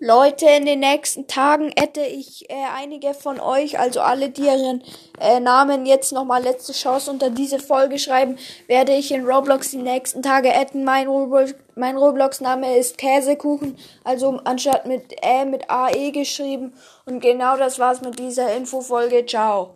Leute, in den nächsten Tagen hätte ich äh, einige von euch, also alle, die ihren äh, Namen jetzt nochmal letzte Chance unter diese Folge schreiben, werde ich in Roblox die nächsten Tage adden. Mein, Roblox, mein Roblox-Name ist Käsekuchen, also anstatt mit Ä mit AE geschrieben. Und genau das war's mit dieser Infofolge. Ciao.